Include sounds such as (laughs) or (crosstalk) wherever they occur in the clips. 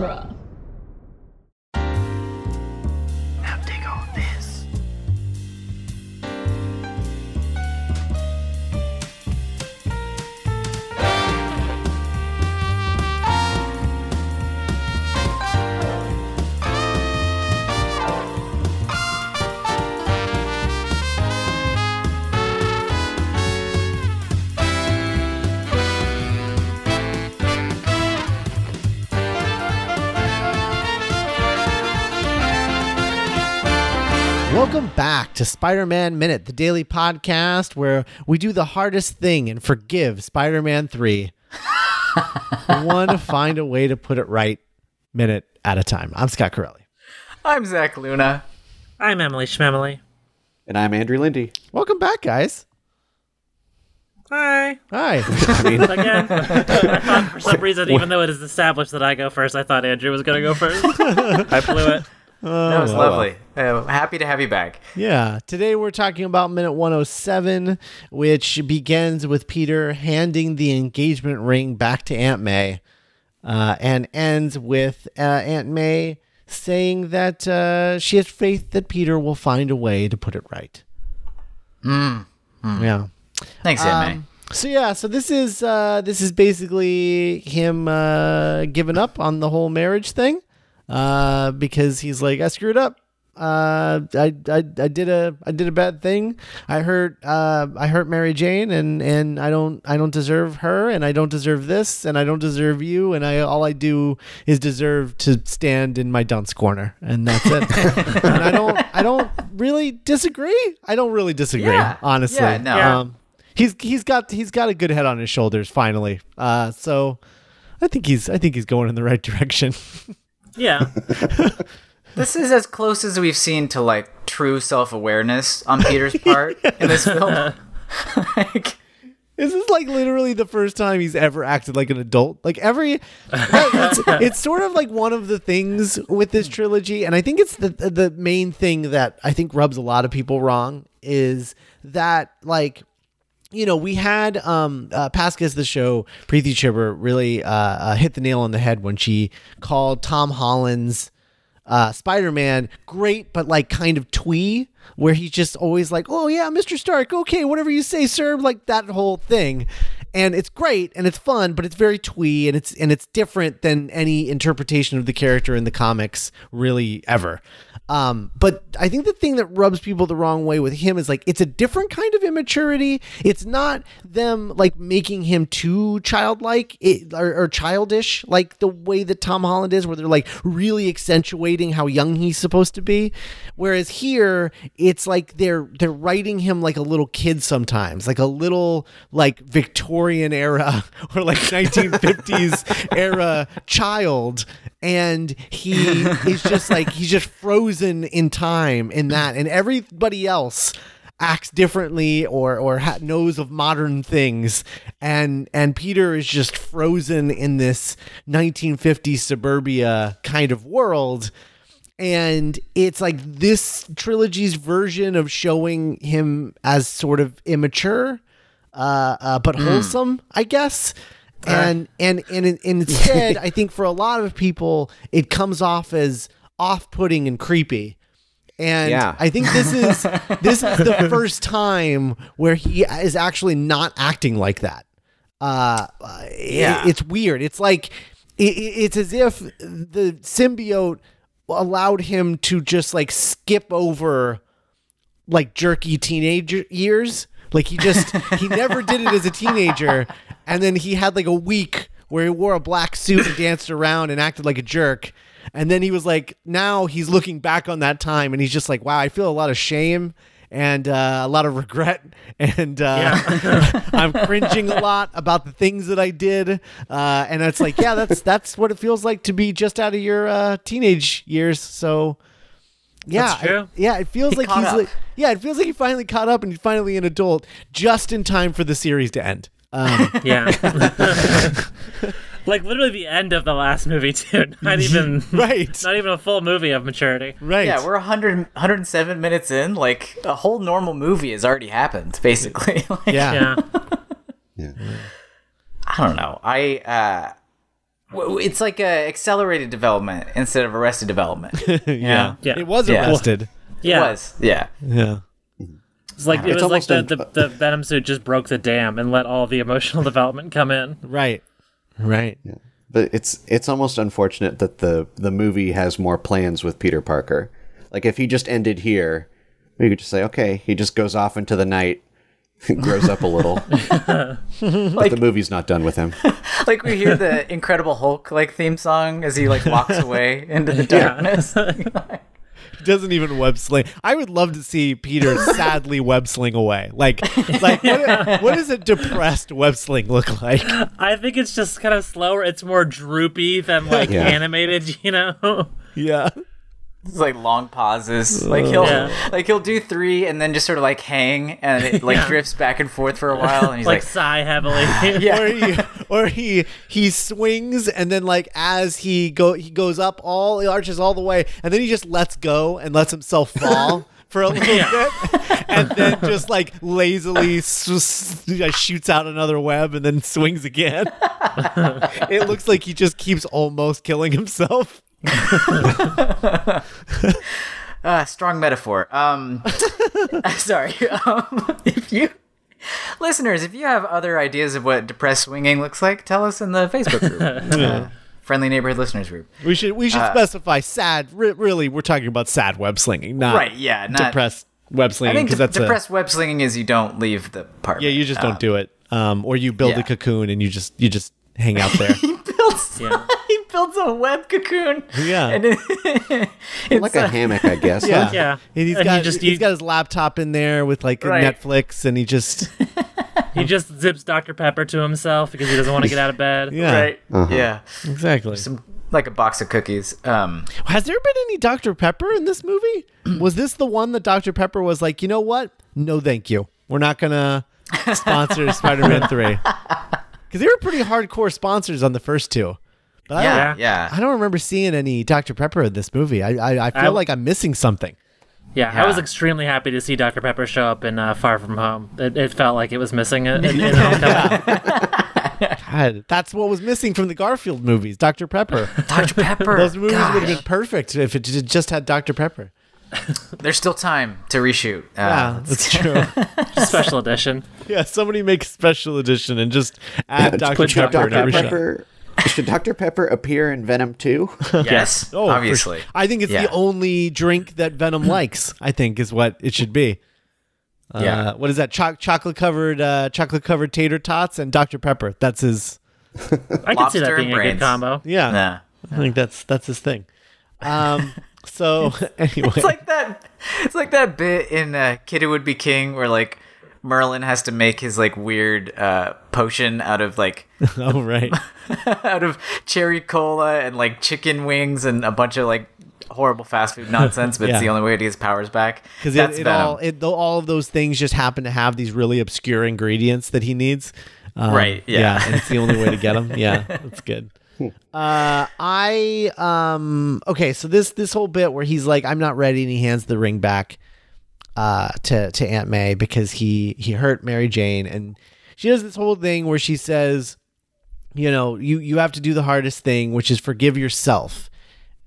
genre. To Spider Man Minute, the daily podcast where we do the hardest thing and forgive Spider Man 3. (laughs) One find a way to put it right minute at a time. I'm Scott Corelli. I'm Zach Luna. I'm Emily Schmemily. And I'm Andrew Lindy. Welcome back, guys. Hi. Hi. (laughs) Again, (laughs) I thought for some reason, even though it is established that I go first, I thought Andrew was going to go first. I blew it. that was oh, lovely. Uh, happy to have you back. Yeah, today we're talking about minute 107, which begins with Peter handing the engagement ring back to Aunt May uh, and ends with uh, Aunt May saying that uh, she has faith that Peter will find a way to put it right. Yeah. Thanks, Aunt Um, so yeah, so this is uh, this is basically him uh, giving up on the whole marriage thing uh, because he's like, I screwed up. Uh, I, I, I did a I did a bad thing. I hurt uh, I hurt Mary Jane and, and I don't I don't deserve her and I don't deserve this and I don't deserve you and I all I do is deserve to stand in my dunce corner and that's it. (laughs) and I don't I don't really disagree. I don't really disagree. Yeah. honestly. Yeah, no. Um, he's he's got he's got a good head on his shoulders finally. Uh, so I think he's I think he's going in the right direction. (laughs) Yeah. (laughs) This is as close as we've seen to like true self awareness on Peter's (laughs) part in this film. (laughs) like, This is like literally the first time he's ever acted like an adult. Like every, it's, (laughs) it's sort of like one of the things with this trilogy, and I think it's the the main thing that I think rubs a lot of people wrong is that like you know, we had um uh, Pascas the show Preeti Chhibber really uh, uh, hit the nail on the head when she called Tom Holland's uh, Spider-Man great, but like kind of twee, where he's just always like, "Oh yeah, Mr. Stark, okay, whatever you say, sir," like that whole thing. And it's great and it's fun, but it's very twee and it's and it's different than any interpretation of the character in the comics really ever. Um, but I think the thing that rubs people the wrong way with him is like it's a different kind of immaturity. It's not them like making him too childlike it, or, or childish, like the way that Tom Holland is, where they're like really accentuating how young he's supposed to be. Whereas here, it's like they're they're writing him like a little kid sometimes, like a little like Victorian era (laughs) or like 1950s (laughs) era child and he is just like he's just frozen in time in that and everybody else acts differently or or ha- knows of modern things. And and Peter is just frozen in this 1950s suburbia kind of world. And it's like this trilogy's version of showing him as sort of immature uh, uh but wholesome i guess. And and and, in- (laughs) instead i think for a lot of people it comes off as off-putting and creepy and Yeah. i think this is (laughs) this is the first time where he is actually not acting like that uh uh, it- Yeah. it's weird it's like it- it's as if the symbiote allowed him to just like skip over like jerky teenager years. Like he just he never did it as a teenager, and then he had like a week where he wore a black suit and danced around and acted like a jerk. And then he was like, now he's looking back on that time, and he's just like, wow, I feel a lot of shame and uh, a lot of regret, (laughs) and uh, (laughs) I'm cringing a lot about the things that I did. Uh, and it's like, yeah, that's that's what it feels like to be just out of your uh, teenage years. So. Yeah, I- yeah, it feels He like he's up. like, yeah, it feels like he finally caught up and he's finally an adult just in time for the series to end. Um, Yeah. (laughs) like literally the end of the last movie (laughs) too. Not even (laughs) right, not even a full movie of maturity. right. yeah, we're 100, 107 minutes in. Like, a whole normal movie has already happened, (laughs) basically. Like, yeah. Yeah. I don't know. I uh it's like a accelerated development instead of arrested development. yeah. Yeah. It was Yeah. arrested. Yeah, It was, yeah. Yeah. it's like it It's was like the, the the Venom suit just broke the dam and let all the emotional development come in. Right. Right. But it's it's almost unfortunate that the the movie has more plans with Peter Parker. Like if he just ended here, we could just say, okay, he just goes off into the night, (laughs) grows up a little. (laughs) but the movie's not done with him. (laughs) Like we hear the Incredible Hulk like theme song as he like walks away into the darkness. He doesn't even web sling. I would love to see Peter (laughs) sadly web sling away. Like, like what, what does a depressed web sling look like? I think it's just kind of slower. It's more droopy than like Yeah. animated, you know. Yeah. It's (laughs) like long pauses. Like he'll Yeah. like he'll do three and then just sort of like hang and it like Yeah. drifts back and forth for a while and he's (laughs) like like, sigh heavily. (laughs) yeah. Or he, or he, he swings and then like as he go, he goes up all, he arches all the way, and then he just lets go and lets himself fall. For a little Yeah. bit, and then just like lazily s- s- shoots out another web and then swings again. it looks like he just keeps almost killing himself. Uh, strong metaphor. Um, (laughs) sorry. Um, if you listeners, if you have other ideas of what depressed swinging looks like, tell us in the Facebook group, (laughs) uh, friendly neighborhood listeners group. We should we should specify sad. Re- really, we're talking about sad web slinging, not Right, yeah, not- depressed web slinging. I slinging think because de- that's a, depressed web slinging is you don't leave the apartment. yeah. You just don't do it, um, or you build yeah. a cocoon and you just you just hang out there. (laughs) builds. Yeah. He builds a web cocoon. Yeah. and it, (laughs) it's Like a hammock, I guess. (laughs) Yeah. huh? Yeah. And he's And he got just- he's you- got his laptop in there with like Right. Netflix, and he just (laughs) He just zips Dr. Pepper to himself because he doesn't want to get out of bed. yeah right. Yeah, exactly. some like a box of cookies. Um, Has there been any Dr Pepper in this movie? (clears throat) was this the one that Dr Pepper was like, you know what? No, thank you. We're not gonna sponsor Spider-Man Three because they were pretty hardcore sponsors on the first two. But I yeah, yeah. I don't remember seeing any Dr. Pepper in this movie. I I, I feel I- like I'm missing something. Yeah, Yeah. I was extremely happy to see Dr. Pepper show up in uh, Far From Home. It, it felt like it was missing it. in- in Homecoming. God, that's what was missing from the Garfield movies. Dr. Pepper. Dr. Pepper. Those movies would have been perfect if it just had Dr. Pepper. There's still time to reshoot. Uh, Yeah, that's true. (laughs) Special edition. yeah, somebody make special edition and just add Dr. put Pepper in Dr. every shot. Pepper. Should Dr. Pepper appear in Venom 2? (laughs) yes, Oh, obviously. sure. I think it's Yeah. the only drink that Venom likes. I think is what it should be. Uh, Yeah. What is that? Choc chocolate covered, uh, chocolate covered tater tots and Dr. Pepper. That's his. (laughs) I could see that and being a good combo. Yeah, Yeah. I think that's that's his thing. Um. (laughs) So anyway, It's like that. It's like that bit in uh, Kid Who Would Be King where like Merlin has to make his like weird uh, potion out of like (laughs) oh right. (laughs) out of cherry cola and like chicken wings and a bunch of like horrible fast food nonsense. But Yeah. it's the only way to get his powers back. because it, it all it, all of those things just happen to have these really obscure ingredients that he needs. Um, Right, yeah. and it's the only way to get them. (laughs) Yeah, that's good. Uh, I um okay, so this this whole bit where he's like, I'm not ready, and he hands the ring back uh to to Aunt May because he he hurt Mary Jane, and she does this whole thing where she says, you know, you you have to do the hardest thing, which is forgive yourself.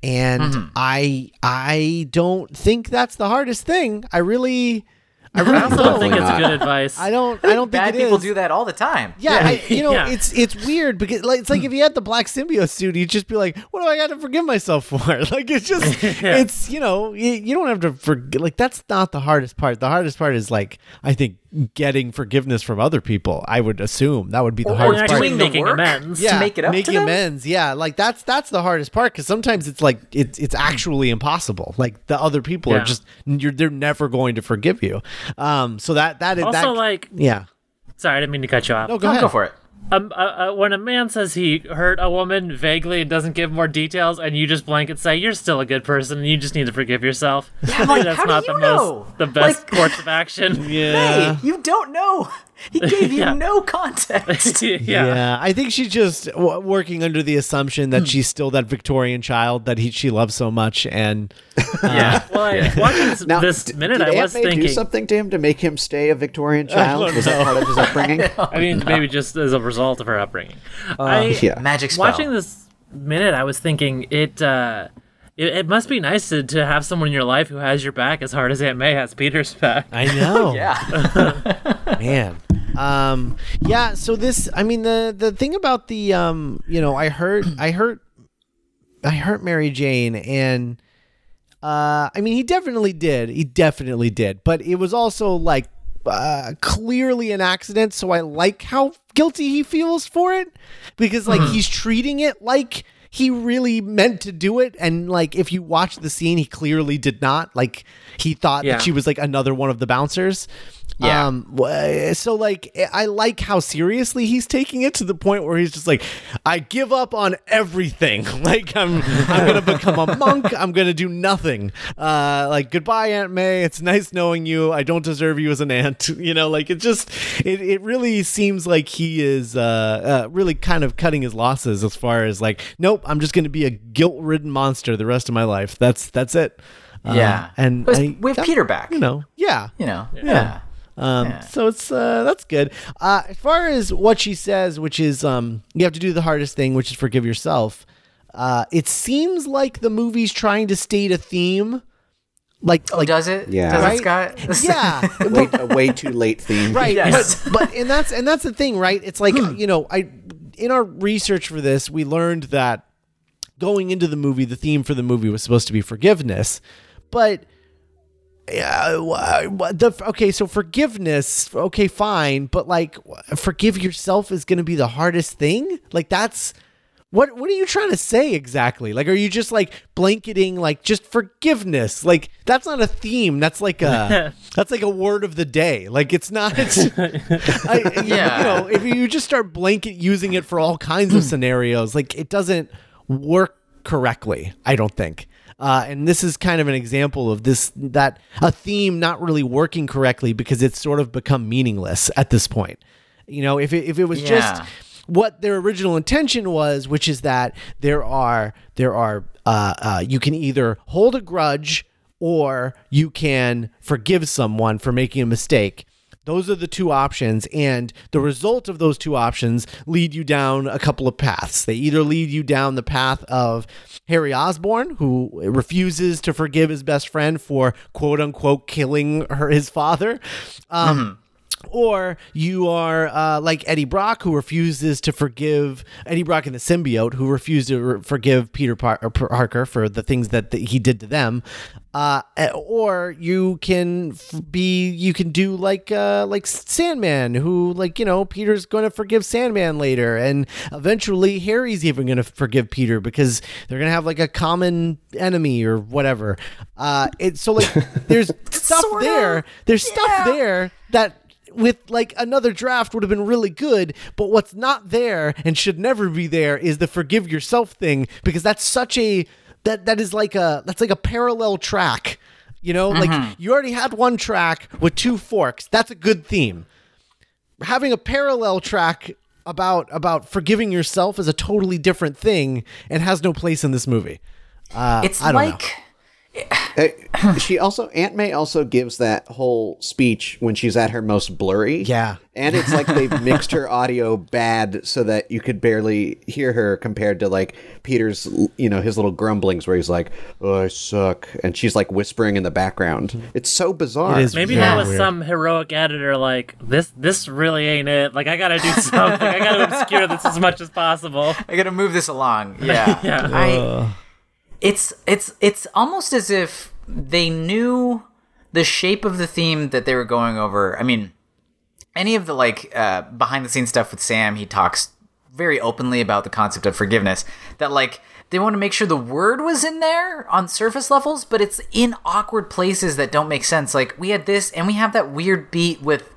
And Mm-hmm. I I don't think that's the hardest thing. I really I really also don't. don't think it's not. good advice. I don't I don't think Bad it people is. do that all the time. Yeah, I, you know, (laughs) Yeah. it's it's weird because like it's like if you had the black symbiote suit, you'd just be like, "What do I got to forgive myself for?" (laughs) Like it's just, (laughs) it's you know, you, you don't have to forget. Like that's not the hardest part. The hardest part is like I think getting forgiveness from other people. I would assume that would be the Or hardest part. actually doing making work? amends. yeah, make it up to making them? amends. Yeah, like that's that's the hardest part because sometimes it's like it's it's actually impossible. Like the other people are just you're they're never going to forgive you. Um, so that that is Also, that, like, yeah. sorry, I didn't mean to cut you off. No, go No, ahead. go for it. Um, uh, uh, when a man says he hurt a woman vaguely and doesn't give more details, and you just blanket say you're still a good person and you just need to forgive yourself, I'm like, (laughs) that's how do not you the know? most the best Like- course of action. (laughs) Yeah. Hey, you don't know. He (laughs) gave you Yeah. no context. (laughs) yeah. Yeah. I think she's just w- working under the assumption that she's still that Victorian child that he she loves so much, and (laughs) yeah. Well, I, watching this, Now, this d- minute, did I Aunt was May do thinking. something to him to make him stay a Victorian child? don't Was that part of his upbringing? I mean, maybe just as a result of her upbringing. I, Yeah. Magic spell. watching this minute, I was thinking it. uh it, it must be nice to, to have someone in your life who has your back as hard as Aunt May has Peter's back. I know. (laughs) Yeah. (laughs) man um yeah so this i mean the the thing about the um you know i hurt i hurt i hurt mary jane and uh i mean he definitely did he definitely did but it was also like uh clearly an accident so i like how guilty he feels for it because like he's treating it like he really meant to do it. And like if you watch the scene he clearly did not. Like he thought Yeah. that she was like another one of the bouncers. Yeah. um so like i like how seriously he's taking it to the point where he's just like i give up on everything. (laughs) Like i'm i'm gonna become a (laughs) monk. I'm gonna do nothing. Uh like goodbye aunt may. It's nice knowing you. I don't deserve you as an aunt. (laughs) You know like it just it, it really seems like he is uh, uh really kind of cutting his losses as far as like nope i'm just gonna be a guilt-ridden monster the rest of my life that's that's it Uh, Yeah. and With- I- with that- Peter back. you know yeah You know. Yeah. um, Yeah. So it's uh, that's good. Uh, as far as what she says, which is um, you have to do the hardest thing, which is forgive yourself. Uh, it seems like the movie's trying to state a theme, like Oh, like does it? Yeah. Does Right? it, Scott? yeah, (laughs) Way, a way too late theme. (laughs) right. Yes. But, but and that's and that's the thing, right? It's like (clears throat) you know, I in our research for this, we learned that going into the movie, the theme for the movie was supposed to be forgiveness, but yeah, the okay, so forgiveness, okay, fine, but like forgive yourself is going to be the hardest thing. Like that's what what are you trying to say exactly? Like are you just like blanketing like just forgiveness? Like that's not a theme. That's like a (laughs) that's like a word of the day. Like it's not (laughs) I, Yeah. you know, if you just start blanket using it for all kinds of (clears throat) scenarios, like it doesn't work correctly, I don't think. Uh, and this is kind of an example of this that a theme not really working correctly because it's sort of become meaningless at this point. You know, if it, if it was just what their original intention was, which is that there are there are uh, uh, you can either hold a grudge or you can forgive someone for making a mistake. Those are the two options, and the result of those two options lead you down a couple of paths. They either lead you down the path of Harry Osborn, who refuses to forgive his best friend for quote unquote killing her his father. Um, or you are uh, like Eddie Brock, who refuses to forgive Eddie Brock and the symbiote, who refused to re- forgive Peter Par- Parker for the things that, that he did to them. Uh, eh, or you can f- be, you can do like uh, like Sandman, who like you know Peter's going to forgive Sandman later, and eventually Harry's even going to forgive Peter because they're going to have like a common enemy or whatever. Uh, it so like there's (laughs) stuff there. There's stuff there that with like another draft would have been really good, but what's not there and should never be there is the forgive yourself thing because that's such a that that is like a that's like a parallel track. You know, like you already had one track with two forks. That's a good theme. Having a parallel track about about forgiving yourself is a totally different thing and has no place in this movie. Uh, It's I don't know. Like Uh, she also Aunt May also gives that whole speech when she's at her most blurry. Yeah. And it's like they've (laughs) mixed her audio bad so that you could barely hear her compared to like Peter's you know, his little grumblings where he's like, Oh, I suck and she's like whispering in the background. It's so bizarre. It is Maybe that was weird. some heroic editor like this. This really ain't it. Like I gotta do something. I gotta obscure this as much as possible. (laughs) I gotta move this along. (laughs) Yeah. Yeah. I, it's it's it's almost as if they knew the shape of the theme that they were going over. I mean, any of the like uh, behind the scenes stuff with Sam, he talks very openly about the concept of forgiveness. That like they want to make sure the word was in there on surface levels, but it's in awkward places that don't make sense. Like we had this, and we have that weird beat with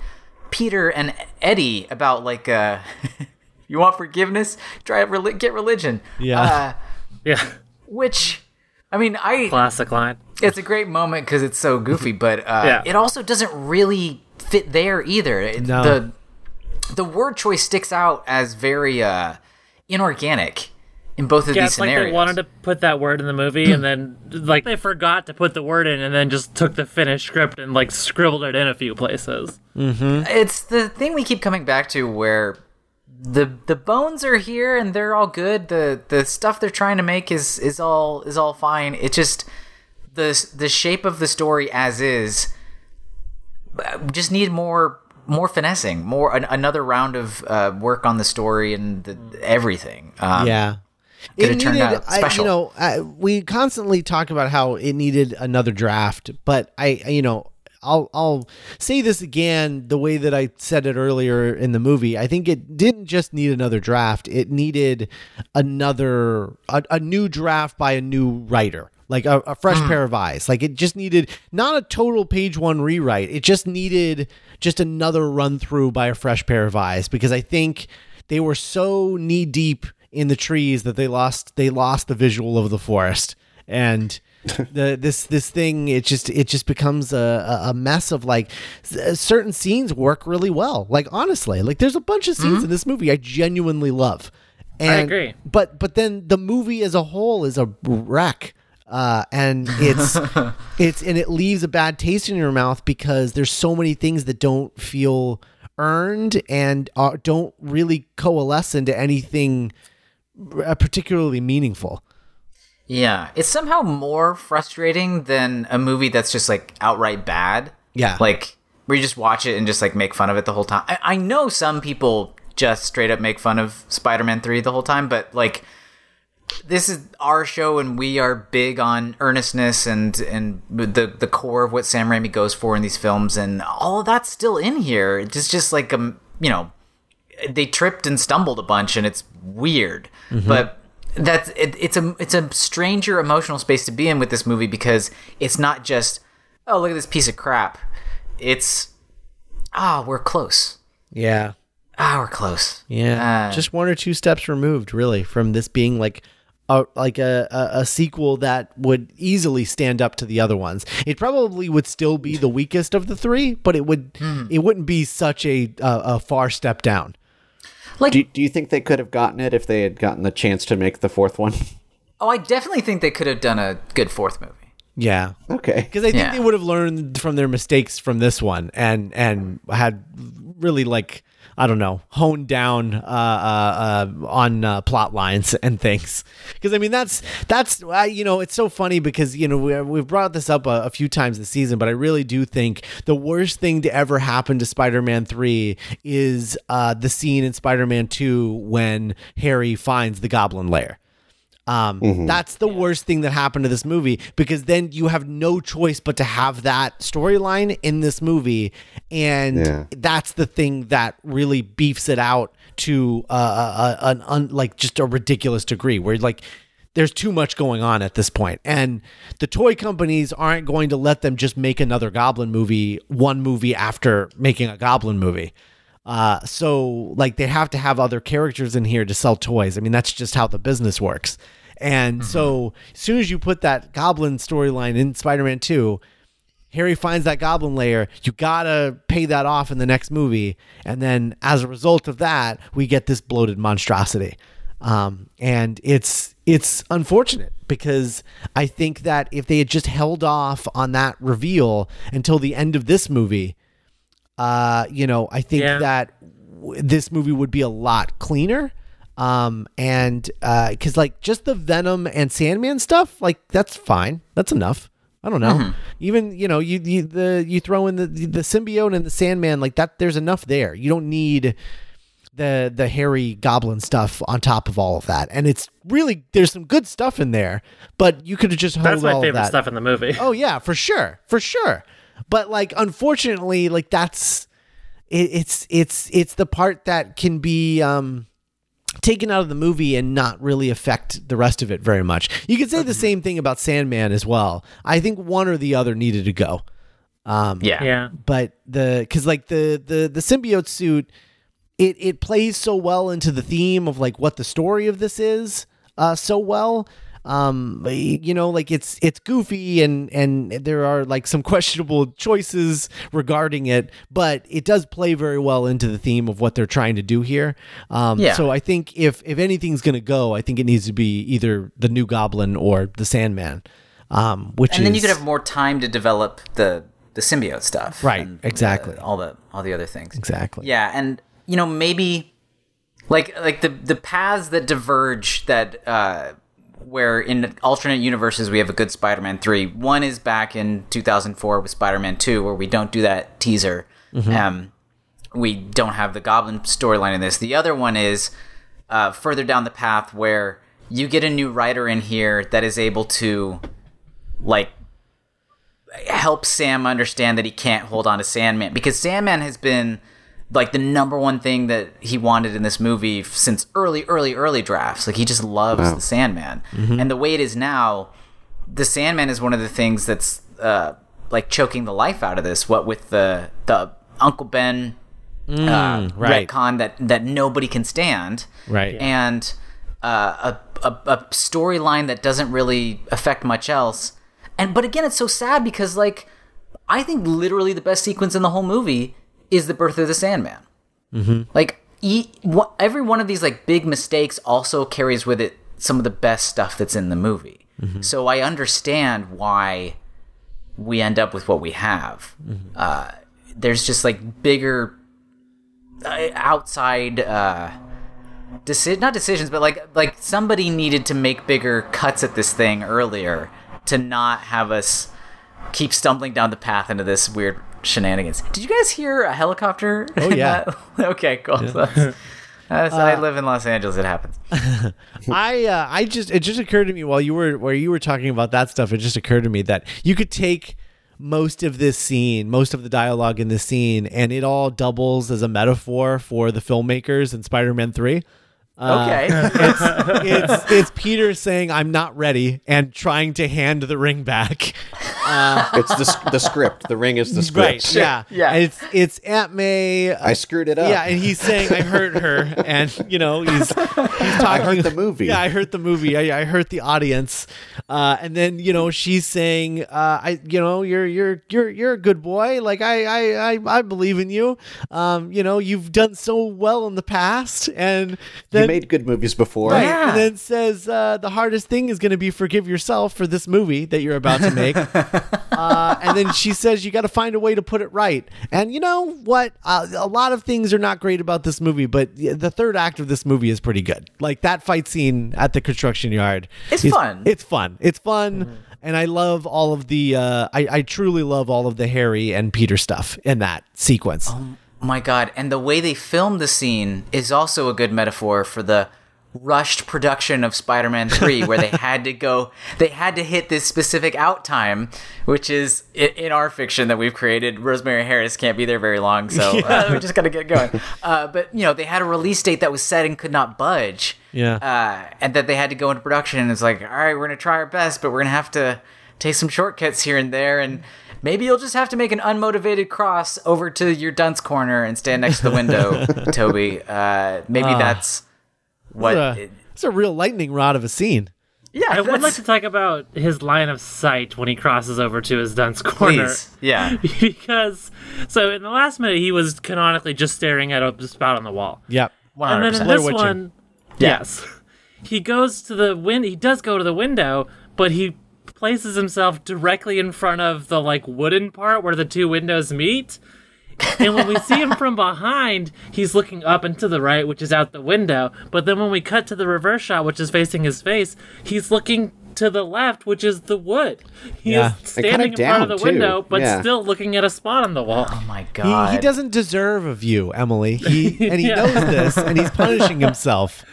Peter and Eddie about like uh, (laughs) you want forgiveness, try reli- get religion. Yeah. Uh, Yeah. Which I mean, I Classic line. it's a great moment because it's so goofy, (laughs) but uh, Yeah. it also doesn't really fit there either. It- No. The the word choice sticks out as very uh, inorganic in both of Yeah, these it's like they wanted to put that word in the movie, and then (clears throat) like they forgot to put the word in, and then just took the finished script and like scribbled it in a few places. It's the thing we keep coming back to where the the bones are here and they're all good. The the stuff they're trying to make is is all is all fine. It just the the shape of the story as is uh, just need more more finessing, more an, another round of uh, work on the story and the, everything. Um, yeah. Could've turned out I- special. you know, I, we constantly talk about how it needed another draft, but I, you know, I'll I'll say this again the way that I said it earlier in the movie. I think it didn't just need another draft; it needed another a, a new draft by a new writer. Like a, a fresh mm. pair of eyes. Like it just needed not a total page one rewrite. It just needed just another run through by a fresh pair of eyes because I think they were so knee deep in the trees that they lost they lost the visual of the forest and the this this thing it just it just becomes a, a- mess of like s- certain scenes work really well like honestly like there's a bunch of scenes in this movie I genuinely love and, I agree. but but then the movie as a whole is a wreck uh, and it's (laughs) it's and it leaves a bad taste in your mouth because there's so many things that don't feel earned and uh, don't really coalesce into anything uh, particularly meaningful. Yeah, it's somehow more frustrating than a movie that's just like outright bad. Yeah. Like where you just watch it and just like make fun of it the whole time. I, I know some people just straight up make fun of Spider-Man 3 the whole time, but like this is our show and we are big on earnestness and and the the core of what Sam Raimi goes for in these films and all of that's still in here. It's just like um you know they tripped and stumbled a bunch and it's weird but that's it, it's a it's a stranger emotional space to be in with this movie because it's not just oh look at this piece of crap it's ah we're close Yeah. ah we're close Yeah. Uh, Just one or two steps removed really from this being like a like a, a, a sequel that would easily stand up to the other ones. It probably would still be the weakest of the three, but it would it wouldn't be such a a, a far step down. Do, do you think they could have gotten it if they had gotten the chance to make the fourth one? (laughs) oh i definitely think they could have done a good fourth movie Yeah. Okay. because I think Yeah. they would have learned from their mistakes from this one and and had really like I don't know honed down uh, uh, uh, on uh, plot lines (laughs) and things because I mean that's that's you know it's so funny because you know we, we've brought this up a, a few times this season but I really do think the worst thing to ever happen to Spider-Man 3 is uh, the scene in Spider-Man 2 when Harry finds the Goblin Lair. Um, That's the worst thing that happened to this movie because then you have no choice but to have that storyline in this movie, and Yeah. that's the thing that really beefs it out to uh, a, an un, like just a ridiculous degree where like there's too much going on at this point. And the toy companies aren't going to let them just make another goblin movie one movie after making a goblin movie uh, so like they have to have other characters in here to sell toys. I mean, that's just how the business works. And so as soon as you put that goblin storyline in Spider-Man 2, Harry finds that goblin lair, you gotta pay that off in the next movie. And then as a result of that, we get this bloated monstrosity. Um, and it's it's unfortunate because I think that if they had just held off on that reveal until the end of this movie, uh, you know, I think Yeah. that w- this movie would be a lot cleaner. Um, and uh, cause like just the Venom and Sandman stuff, like that's fine. That's enough. I don't know. Even you know, you, you the you throw in the the symbiote and the Sandman, like that. There's enough there. You don't need the the Harry goblin stuff on top of all of that. And it's really there's some good stuff in there, but you could have just That's my favorite stuff in the movie. Oh yeah, for sure, for sure. But like, unfortunately, like that's it, it's it's it's the part that can be um taken out of the movie and not really affect the rest of it very much. You could say the same thing about Sandman as well. I think one or the other needed to go. Um, yeah Yeah. but the because like the the the symbiote suit it it plays so well into the theme of like what the story of this is uh so well um you know like it's it's goofy and and there are like some questionable choices regarding it but it does play very well into the theme of what they're trying to do here um Yeah. so i think if if anything's gonna go i think it needs to be either the new goblin or the sandman um which and then you could have more time to develop the the symbiote stuff Right, and, exactly. uh, all the all the other things exactly Yeah, and you know maybe like like the the paths that diverge that uh where in alternate universes we have a good Spider-Man 3. One is back in 2004 with Spider-Man 2 where we don't do that teaser. Um we don't have the goblin storyline in this. The other one is uh, further down the path where you get a new writer in here that is able to like help Sam understand that he can't hold on to Sandman because Sandman has been like the number one thing that he wanted in this movie since early, early, early drafts. Like he just loves the Sandman, and the way it is now, the Sandman is one of the things that's uh, like choking the life out of this. What with the the Uncle Ben uh, right. retcon that that nobody can stand, Right. And uh, a a, a storyline that doesn't really affect much else. And but again, it's so sad because like I think literally the best sequence in the whole movie is the birth of the Sandman. Mm-hmm. Like e- wha- every one of these like big mistakes also carries with it some of the best stuff that's in the movie. So I understand why we end up with what we have. Uh, there's just like bigger uh, outside uh deci- not decisions but like like somebody needed to make bigger cuts at this thing earlier to not have us keep stumbling down the path into this weird shenanigans did you guys hear a helicopter Oh, yeah. (laughs) okay cool That's- (laughs) that's- i live in los angeles it happens (laughs) I uh, I just it just occurred to me while you were while you were talking about that stuff. It just occurred to me that you could take most of this scene, most of the dialogue in this scene, and it all doubles as a metaphor for the filmmakers in Spider-Man Three. Okay (laughs) It's it's Peter saying I'm not ready and trying to hand the ring back. It's the, the script. The ring is the script. Right, Yeah. Yeah. And it's it's Aunt May. uh, I screwed it up. yeah, and he's saying I hurt her, and you know he's he's talking. I hurt the movie. Yeah, I hurt the movie. I, I hurt the audience. Uh, and then you know she's saying, uh, I you know you're you're you're you're a good boy. Like I I I, I believe in you. Um, you know you've done so well in the past, and then you made good movies before. Right. Yeah. And then says uh, the hardest thing is going to be forgive yourself for this movie that you're about to make. (laughs) uh, and then she says you got to find a way to put it right. And you know what? Uh, a lot of things are not great about this movie, but the third act of this movie is pretty good. Like that fight scene at the construction yard. It's is- fun. It's fun. It's fun. And I love all of the. Uh, I, I truly love all of the Harry and Peter stuff in that sequence. Oh my god. And the way they filmed the scene is also a good metaphor for the rushed production of spider-man 3 (laughs) where they had to go they had to hit this specific out time which is in our fiction that we've created rosemary harris can't be there very long so (laughs) uh, we just gotta get going. Uh, but you know they had a release date that was set and could not budge. Yeah. uh, and that they had to go into production and it's like all right we're gonna try our best but we're gonna have to take some shortcuts here and there and maybe you'll just have to make an unmotivated cross over to your dunce corner and stand next to the window (laughs) Tobey uh, maybe that's what It's a, it's a real lightning rod of a scene. yeah I would like to talk about his line of sight when he crosses over to his dunce corner. please yeah (laughs) because so in the last minute he was canonically just staring at a spot on the wall. Yep. And then in this Witching. one, yes, (laughs) he goes to the win. He does go to the window, but he places himself directly in front of the like wooden part where the two windows meet. and when we see him (laughs) from behind, he's looking up and to the right, which is out the window. But then when we cut to the reverse shot, which is facing his face, he's looking to the left, which is the wood. He Yeah. is kinda standing in front of the too. window, but Yeah. still looking at a spot on the wall. oh my He, god he doesn't deserve a view, Emily. He and he (laughs) Yeah. knows this, and he's punishing (laughs) himself.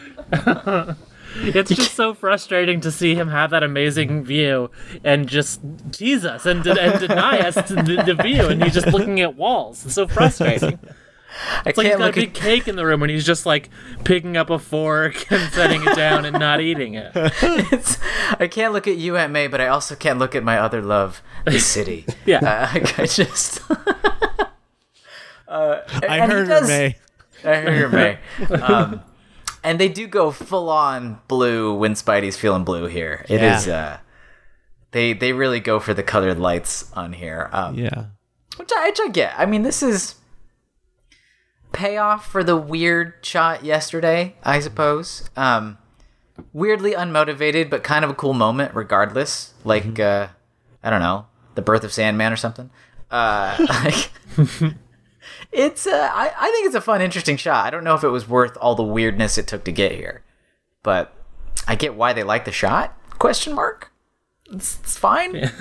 It's just so frustrating to see him have that amazing view and just tease us and, and deny us the, the view, and he's just looking at walls. It's so frustrating. (laughs) i It's like he's can't got a big at cake in the room, and he's just like picking up a fork (laughs) and setting it down and not eating it. (laughs) it's, i can't look at you aunt may but i also can't look at my other love the city Yeah. uh, i just uh, I and he heard her, does- May. I heard your May. Um, and they do go full on blue when Spidey's feeling blue here. It is. Yeah. Uh, they they really go for the colored lights on here, um, Yeah. which, I, which I get. I mean, this is payoff for the weird shot yesterday, I suppose. Um, weirdly unmotivated, but kind of a cool moment, regardless. Like uh, I don't know, the birth of Sandman or something. Uh, (laughs) like, it's uh, I, I think it's a fun, interesting shot. I don't know if it was worth all the weirdness it took to get here, but I get why they like the shot. Question mark. It's, it's fine. (laughs)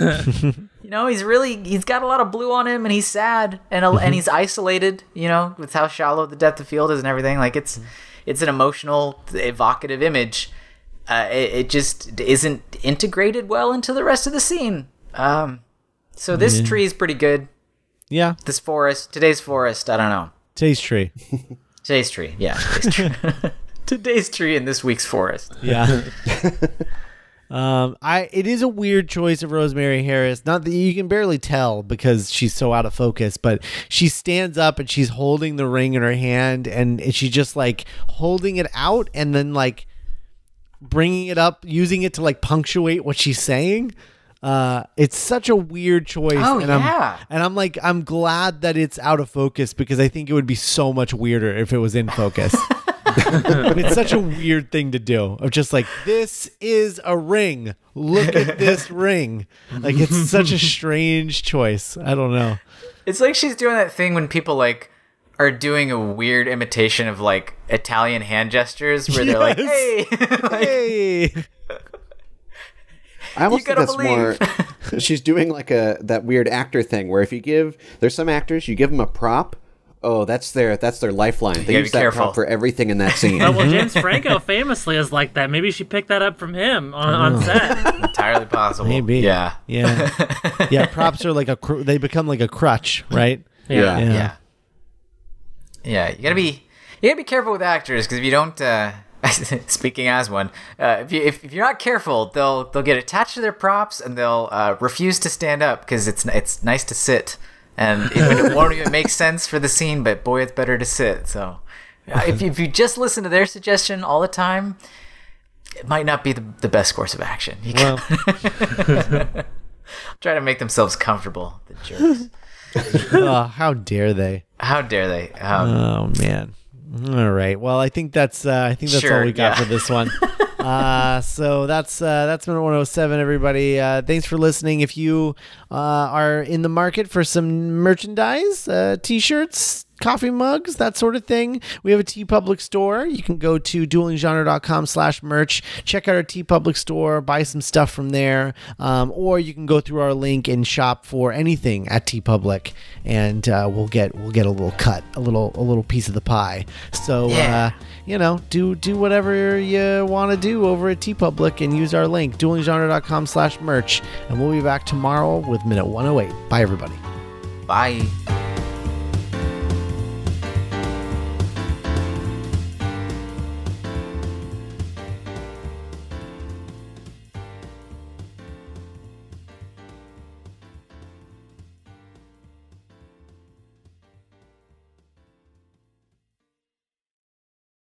you know, he's really he's got a lot of blue on him, and he's sad, and and he's isolated. You know, with how shallow the depth of field is and everything. Like it's it's an emotional, evocative image. Uh, it, it just isn't integrated well into the rest of the scene. Um, so this tree is pretty good. Yeah, This forest, today's forest. I don't know. Today's tree. (laughs) Today's tree, yeah. Today's tree, (laughs) today's tree in this week's forest. Yeah. (laughs) um, I it is a weird choice of Rosemary Harris. Not that you can barely tell because she's so out of focus, but she stands up and she's holding the ring in her hand and she's just like holding it out and then like bringing it up, using it to like punctuate what she's saying. Uh, it's such a weird choice. Oh, and yeah. I'm, and I'm like, I'm glad that it's out of focus because I think it would be so much weirder if it was in focus. (laughs) it's such a weird thing to do of just like this is a ring look at this ring like it's such a strange choice i don't know It's like she's doing that thing when people like are doing a weird imitation of like Italian hand gestures where they're like, "Hey," (laughs) like, hey I almost think gotta that's more. (laughs) she's doing like a that weird actor thing where if you give there's some actors you give them a prop. Oh, that's their that's their lifeline. They use be that careful. prop for everything in that scene. Oh, well, (laughs) James Franco famously is like that. Maybe she picked that up from him on, on set. (laughs) entirely possible. maybe Yeah. yeah yeah props are like a cr- they become like a crutch right yeah. Yeah. Yeah. Yeah, you gotta be you gotta be careful with actors because if you don't, uh, (laughs) speaking as one, uh, if you if, if you're not careful, they'll they'll get attached to their props and they'll uh, refuse to stand up because it's it's nice to sit and even it won't (laughs) even make sense for the scene, but boy, it's better to sit. So uh, if you, if you just listen to their suggestion all the time, it might not be the, the best course of action. You well (laughs) try to make themselves comfortable. The jerks. oh, how dare they How dare they? Um, Oh man. All right. Well, I think that's uh, I think that's all we got yeah. for this one. (laughs) uh, so that's uh, that's minute 107 everybody. Uh, thanks for listening. If you uh, are in the market for some merchandise, uh, t-shirts, coffee mugs, that sort of thing, we have a TeePublic store. You can go to duelinggenre.com slash merch, check out our TeePublic store, buy some stuff from there, um, or you can go through our link and shop for anything at TeePublic, and uh, we'll get we'll get a little cut, a little a little piece of the pie. So Yeah. uh, you know, do do whatever you want to do over at TeePublic and use our link duelinggenre.com slash merch, and we'll be back tomorrow with minute 108. Bye everybody. bye.